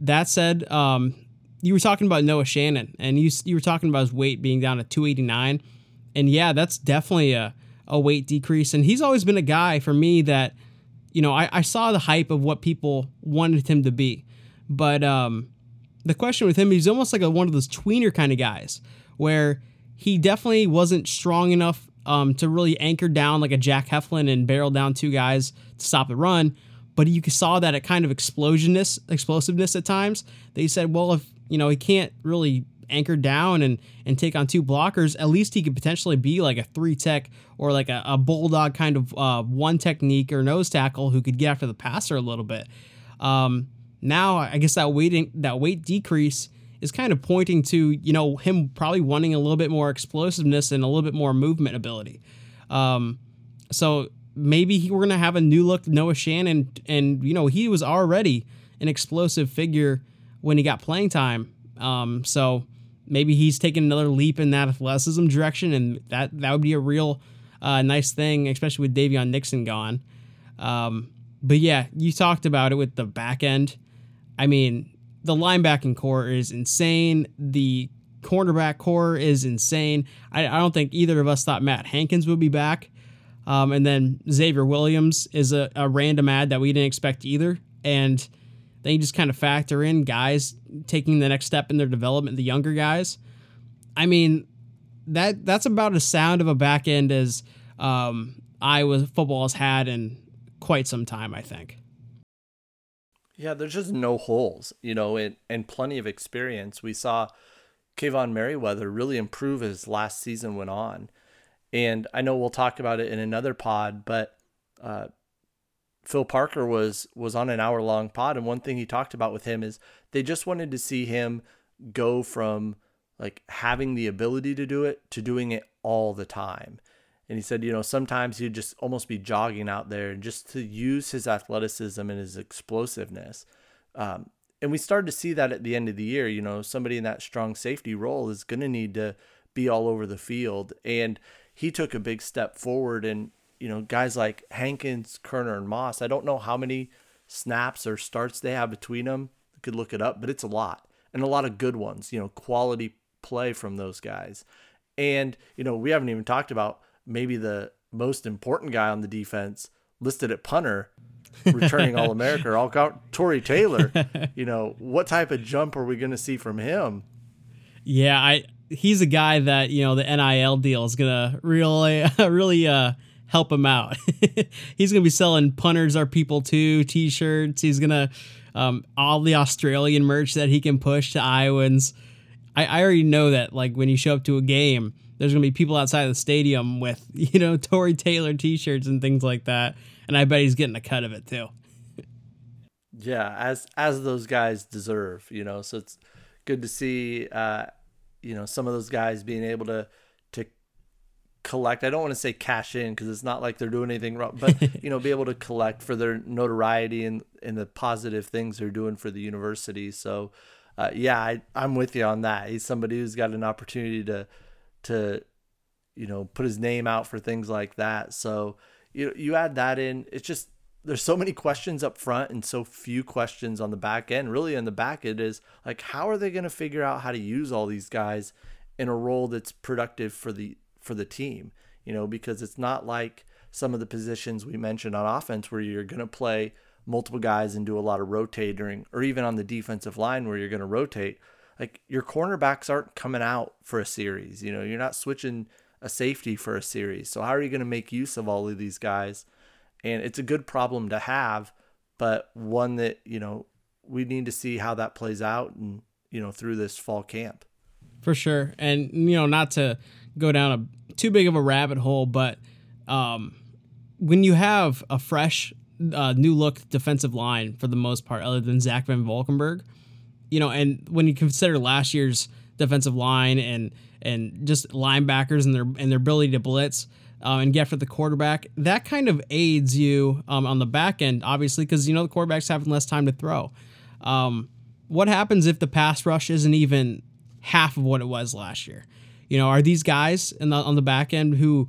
That said, um, you were talking about Noah Shannon and you, you were talking about his weight being down to 289. And yeah, that's definitely a, a weight decrease. And he's always been a guy for me that, you know, I, I saw the hype of what people wanted him to be. But um, the question with him, he's almost like a, one of those tweener kind of guys where he definitely wasn't strong enough um, to really anchor down like a Jack Heflin and barrel down two guys to stop the run. But you saw that at kind of explosiveness, explosiveness at times. They said, well, if you know he can't really anchor down and and take on two blockers, at least he could potentially be like a three tech or like a, a bulldog kind of uh, one technique or nose tackle who could get after the passer a little bit. Um, now I guess that weight that weight decrease is kind of pointing to you know him probably wanting a little bit more explosiveness and a little bit more movement ability. Um, so maybe he, we're gonna have a new look Noah Shannon, and you know he was already an explosive figure when he got playing time. Um, so maybe he's taking another leap in that athleticism direction, and that that would be a real uh, nice thing, especially with Daviyon Nixon gone. Um, but yeah, you talked about it with the back end. I mean, the linebacking core is insane. The cornerback core is insane. I, I, don't think either of us thought Matt Hankins would be back. Um, and then Xavier Williams is a, a random ad that we didn't expect either. And then you just kind of factor in guys taking the next step in their development, the younger guys. I mean, that that's about as sound of a back end as um, Iowa football has had in quite some time, I think. Yeah, there's just no holes, you know, and, and plenty of experience. We saw Kaevon Merriweather really improve as last season went on. And I know we'll talk about it in another pod, but uh, Phil Parker was was on an hour long pod, and one thing he talked about with him is they just wanted to see him go from like having the ability to do it to doing it all the time. And he said, you know, sometimes he'd just almost be jogging out there and just to use his athleticism and his explosiveness. Um, and we started to see that at the end of the year. You know, somebody in that strong safety role is going to need to be all over the field. And he took a big step forward. And, you know, guys like Hankins, Koerner, and Moss, I don't know how many snaps or starts they have between them. You could look it up, but it's a lot and a lot of good ones, you know, quality play from those guys. And, you know, we haven't even talked about maybe the most important guy on the defense listed at punter, returning All America, all Tory Taylor. You know, what type of jump are we going to see from him? Yeah, I he's a guy that you know the NIL deal is gonna really really uh, help him out. he's gonna be selling punters are people too t-shirts. He's gonna um, all the Australian merch that he can push to Iowans. I, I already know that like when you show up to a game, there's gonna be people outside of the stadium with you know Tory Taylor T-shirts and things like that, and I bet he's getting a cut of it too. yeah, as as those guys deserve, you know. So it's good to see, uh, you know, some of those guys being able to collect. I don't want to say cash in because it's not like they're doing anything wrong, but you know, be able to collect for their notoriety and and the positive things they're doing for the university. So. Uh, yeah, I, I'm with you on that. He's somebody who's got an opportunity to to you know put his name out for things like that so you you add that in it's just there's so many questions up front and so few questions on the back end really in the back it is like how are they going to figure out how to use all these guys in a role that's productive for the for the team you know because it's not like some of the positions we mentioned on offense where you're going to play multiple guys and do a lot of rotating or even on the defensive line where you're going to rotate like your cornerbacks aren't coming out for a series. You know, you're not switching a safety for a series. So how are you going to make use of all of these guys? And it's a good problem to have, but one that, you know, we need to see how that plays out and, you know, through this fall camp. For sure. And, you know, not to go down a too big of a rabbit hole, but um, when you have a fresh, uh, new look defensive line for the most part, other than Zach Van Valkenburg, you know, and when you consider last year's defensive line and and just linebackers and their and their ability to blitz uh, and get for the quarterback, that kind of aids you um, on the back end, obviously, because you know the quarterback's having less time to throw. Um, what happens if the pass rush isn't even half of what it was last year? You know, are these guys in the, on the back end who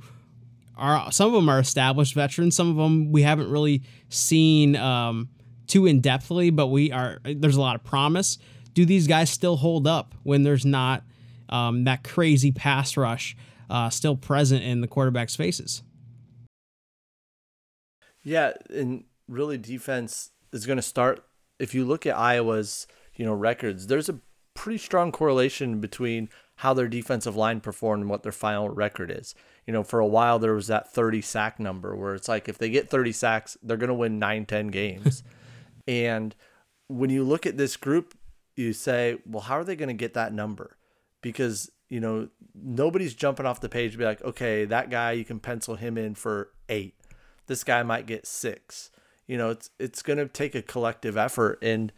are some of them are established veterans, some of them we haven't really seen um, too in depthly, but we are there's a lot of promise do these guys still hold up when there's not um, that crazy pass rush uh, still present in the quarterback's faces? Yeah, and really, defense is going to start. If you look at Iowa's, you know, records, there's a pretty strong correlation between how their defensive line performed and what their final record is. You know, for a while there was that 30 sack number where it's like if they get 30 sacks, they're going to win 9, 10 games. and when you look at this group, you say, well, how are they going to get that number? Because, you know, nobody's jumping off the page to be like, okay, that guy, you can pencil him in for eight. This guy might get six. You know, it's it's going to take a collective effort and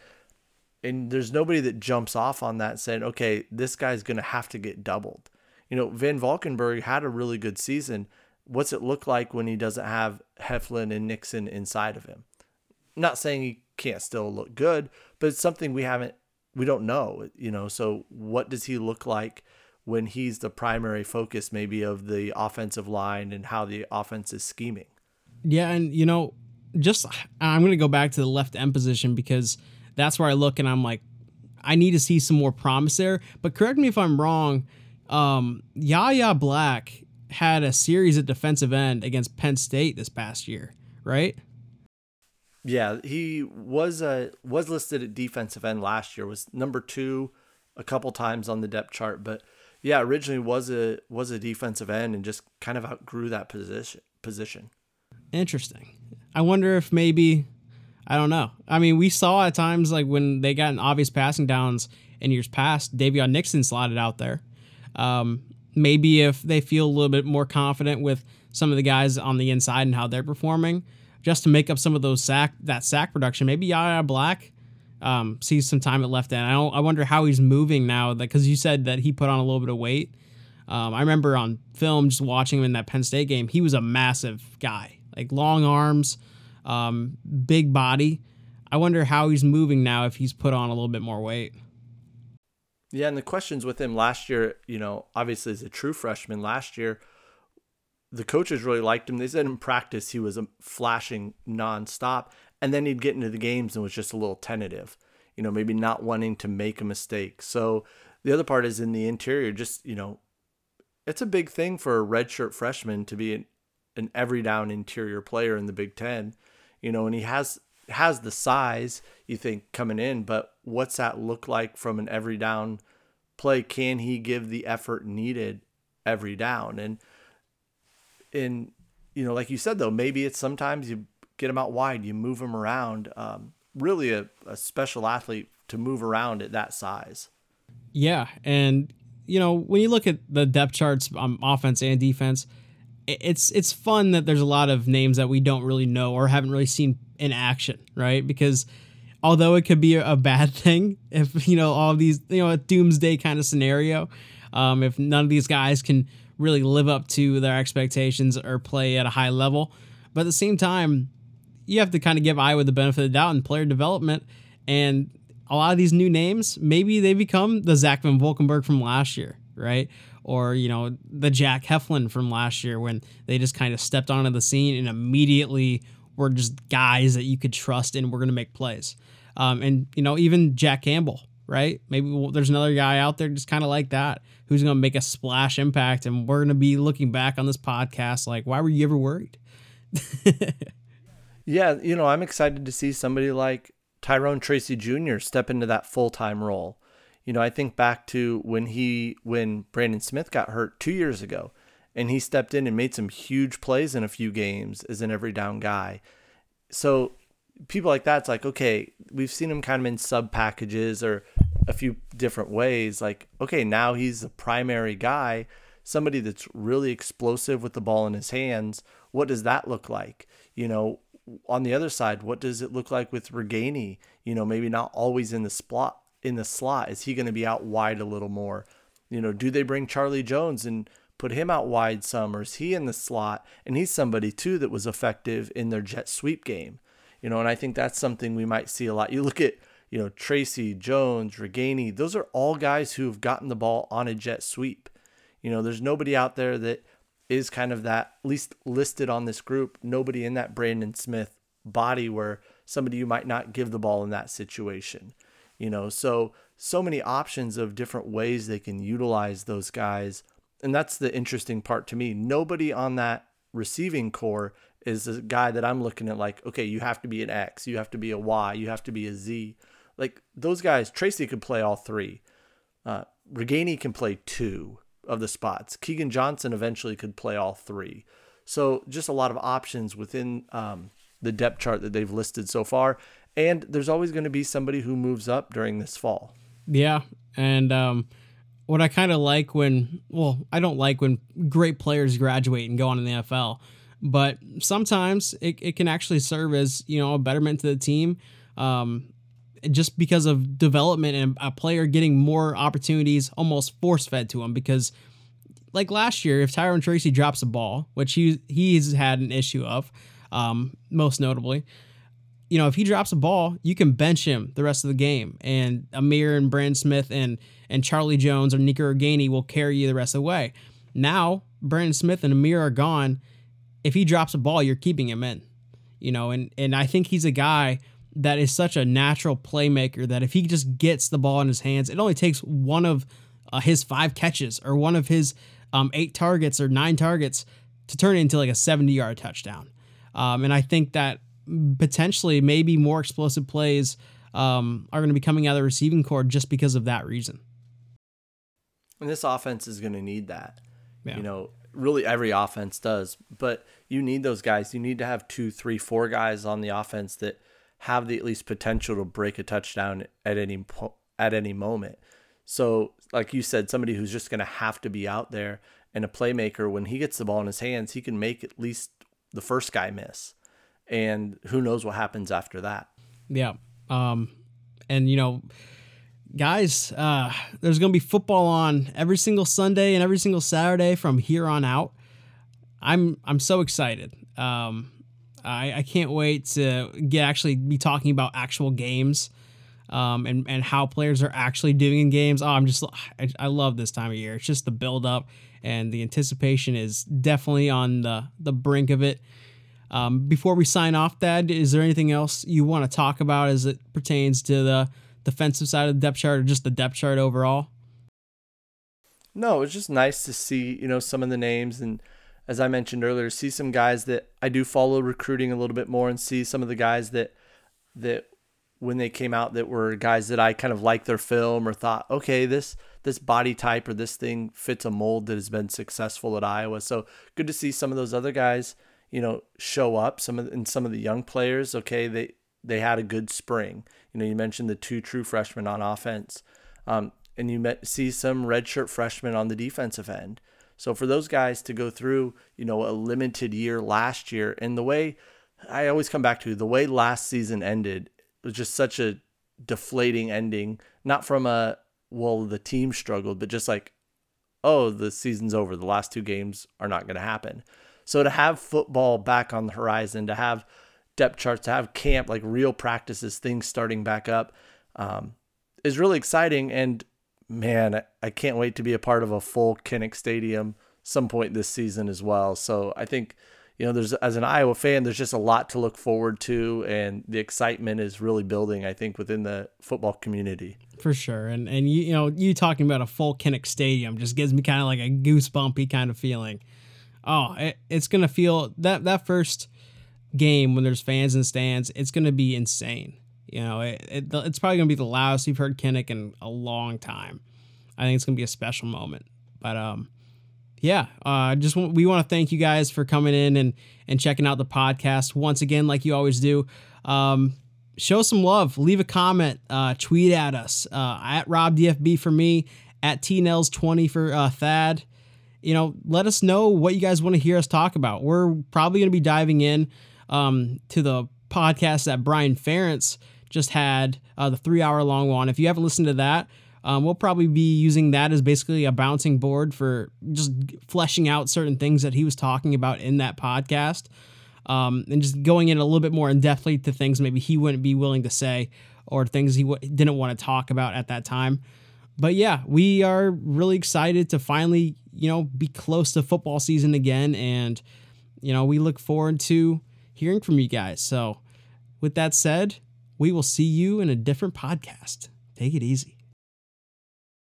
and there's nobody that jumps off on that saying, okay, this guy's going to have to get doubled. You know, Van Valkenburg had a really good season. What's it look like when he doesn't have Heflin and Nixon inside of him? I'm not saying he can't still look good, but it's something we haven't we don't know, you know. So what does he look like when he's the primary focus maybe of the offensive line and how the offense is scheming? Yeah, and you know, just I'm going to go back to the left end position because that's where I look and I'm like I need to see some more promise there. But correct me if I'm wrong, um Yahya Black had a series at defensive end against Penn State this past year, right? Yeah, he was uh, was listed at defensive end last year. Was number two a couple times on the depth chart, but yeah, originally was a was a defensive end and just kind of outgrew that position position. Interesting. I wonder if maybe I don't know. I mean, we saw at times like when they got in obvious passing downs in years past, Daviyon Nixon slotted out there. Um, maybe if they feel a little bit more confident with some of the guys on the inside and how they're performing, just to make up some of those sack that sack production. Maybe Yahya Black um, sees some time at left end. I don't. I wonder how he's moving now because you said that he put on a little bit of weight. Um, I remember on film just watching him in that Penn State game. He was a massive guy, like long arms, um, big body. I wonder how he's moving now if he's put on a little bit more weight. Yeah, and the questions with him last year, you know, obviously as a true freshman last year, the coaches really liked him. They said in practice he was a flashing nonstop, and then he'd get into the games and was just a little tentative, you know, maybe not wanting to make a mistake. So the other part is in the interior, just you know, it's a big thing for a redshirt freshman to be an, an every down interior player in the Big Ten, you know, and he has has the size you think coming in, but what's that look like from an every down play? Can he give the effort needed every down? And in you know, like you said though, maybe it's sometimes you get him out wide, you move him around. Um, really, a, a special athlete to move around at that size. Yeah, and you know, when you look at the depth charts on offense and defense, it's it's fun that there's a lot of names that we don't really know or haven't really seen in action, right? Because although it could be a bad thing if you know all these you know a doomsday kind of scenario, um, if none of these guys can really live up to their expectations or play at a high level, but at the same time, you have to kind of give Iowa the benefit of the doubt in player development and a lot of these new names, maybe they become the Zach Van Valkenburg from last year, right? Or, you know, the Jack Heflin from last year when they just kind of stepped onto the scene and immediately were just guys that you could trust and were going to make plays. Um, and, you know, even Jack Campbell, right? Maybe there's another guy out there just kind of like that who's going to make a splash impact. And we're going to be looking back on this podcast like, why were you ever worried? yeah, you know, I'm excited to see somebody like Tyrone Tracy Jr. step into that full time role. You know, I think back to when he when Brandon Smith got hurt two years ago, and he stepped in and made some huge plays in a few games as an every down guy. So people like that's like okay, we've seen him kind of in sub packages or a few different ways. Like okay, now he's the primary guy, somebody that's really explosive with the ball in his hands. What does that look like? You know, on the other side, what does it look like with Ragaini? You know, maybe not always in the slot. In the slot, is he going to be out wide a little more? You know, do they bring Charlie Jones and put him out wide some, or is he in the slot? And he's somebody too that was effective in their jet sweep game. You know, and I think that's something we might see a lot. You look at you know Tracy Jones, Ragaini; those are all guys who have gotten the ball on a jet sweep. You know, there's nobody out there that is kind of that least listed on this group. Nobody in that Brandon Smith body where somebody you might not give the ball in that situation. You know, so so many options of different ways they can utilize those guys. And that's the interesting part to me. Nobody on that receiving core is a guy that I'm looking at like, okay, you have to be an X, you have to be a Y, you have to be a Z. Like those guys, Tracy could play all three. Uh, Ragaini can play two of the spots. Keagan Johnson eventually could play all three. So just a lot of options within um, the depth chart that they've listed so far. And there's always going to be somebody who moves up during this fall. Yeah. And um, what I kind of like when, well, I don't like when great players graduate and go on in the NFL, but sometimes it, it can actually serve as, you know, a betterment to the team. Um, just because of development and a player getting more opportunities almost force fed to him because like last year if Tyrone Tracy drops a ball which he he's had an issue of um, most notably you know if he drops a ball you can bench him the rest of the game. And Ihmir and Brand Smith and and Charlie Jones or Nico Ragaini will carry you the rest of the way. Now Brandon Smith and Ihmir are gone. If he drops a ball you're keeping him in you know and and I think he's a guy that is such a natural playmaker that if he just gets the ball in his hands, it only takes one of uh, his five catches or one of his um, eight targets or nine targets to turn it into like a 70 yard touchdown. Um, and I think that potentially maybe more explosive plays um, are going to be coming out of the receiving core just because of that reason. And this offense is going to need that. Yeah. You know, really every offense does, but you need those guys. You need to have two, three, four guys on the offense that have the at least potential to break a touchdown at any po- at any moment. So like you said, somebody who's just going to have to be out there and a playmaker. When he gets the ball in his hands, he can make at least the first guy miss, and who knows what happens after that. Yeah. Um, and you know, guys, uh, there's gonna be football on every single Sunday and every single Saturday from here on out. I'm I'm so excited. Um, I I can't wait to get actually be talking about actual games. Um, and, and how players are actually doing in games. Oh, I'm just, I, I love this time of year. It's just the build up and the anticipation is definitely on the, the brink of it. Um, before we sign off, Dad, is there anything else you want to talk about as it pertains to the defensive side of the depth chart or just the depth chart overall? No, it's just nice to see, you know, some of the names and as I mentioned earlier, see some guys that I do follow recruiting a little bit more and see some of the guys that that when they came out that were guys that I kind of liked their film or thought, okay, this this body type or this thing fits a mold that has been successful at Iowa. So good to see some of those other guys, you know, show up. Some of and some of the young players, okay, they they had a good spring. You know, you mentioned the two true freshmen on offense, um, and you met, see some redshirt freshmen on the defensive end. So for those guys to go through, you know, a limited year last year, and the way I always come back to the way last season ended was just such a deflating ending. Not from a well, the team struggled, but just like, oh, the season's over. The last two games are not going to happen. So to have football back on the horizon, to have depth charts, to have camp, like real practices, things starting back up, um, is really exciting. And man, I can't wait to be a part of a full Kinnick Stadium some point this season as well. So I think you know, there's as an Iowa fan, there's just a lot to look forward to, and the excitement is really building. I think within the football community. For sure, and and you, you know, you talking about a full Kinnick Stadium just gives me kind of like a goosebumpy kind of feeling. Oh, it, it's gonna feel that that first game when there's fans in stands, it's gonna be insane. You know, it, it, it's probably gonna be the loudest we've heard Kinnick in a long time. I think it's gonna be a special moment. But um, yeah, uh, just w- we want to thank you guys for coming in and and checking out the podcast once again, like you always do. Um, show some love, leave a comment, uh, tweet at us uh, at RobDFB for me, at TNels20 for uh, Thad. You know, let us know what you guys want to hear us talk about. We're probably going to be diving in um, to the podcast that Brian Ferentz just had, uh, the three hour long one. If you haven't listened to that, um, we'll probably be using that as basically a bouncing board for just fleshing out certain things that he was talking about in that podcast. Um, and just going in a little bit more in depthly to things maybe he wouldn't be willing to say or things he w- didn't want to talk about at that time. But yeah, we are really excited to finally, you know, be close to football season again. And, you know, we look forward to hearing from you guys. So, with that said, we will see you in a different podcast. Take it easy.